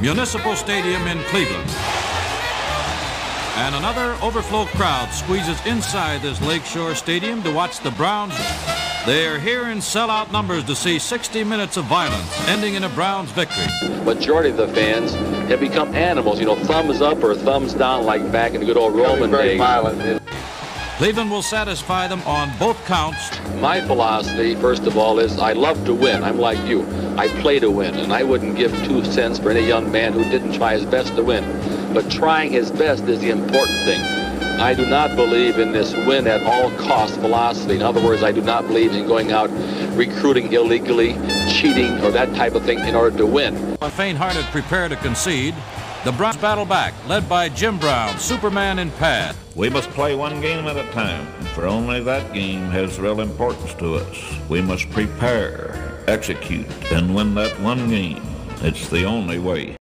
Municipal Stadium in Cleveland. And another overflow crowd squeezes inside this Lakeshore Stadium to watch the Browns. They are here in sellout numbers to see 60 minutes of violence, ending in a Browns victory. Majority of the fans have become animals, you know, thumbs up or thumbs down like back in the good old Roman very days. violent. Cleveland will satisfy them on both counts. My philosophy, first of all, is I love to win. I'm like you. I play to win, and I wouldn't give two cents for any young man who didn't try his best to win. But trying his best is the important thing. I do not believe in this win at all cost philosophy. In other words, I do not believe in going out recruiting illegally, cheating, or that type of thing in order to win. Faint-hearted prepare to concede. The Browns battle back, led by Jim Brown, Superman in pad. We must play one game at a time, for only that game has real importance to us. We must prepare, execute, and win that one game. It's the only way.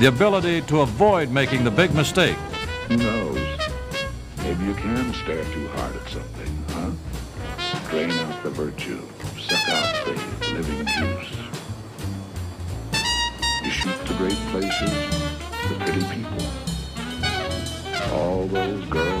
The ability to avoid making the big mistake. Who knows? Maybe you can stare too hard at something, huh? Drain out the virtue, suck out the living juice. You shoot the great places, the pretty people. All those girls.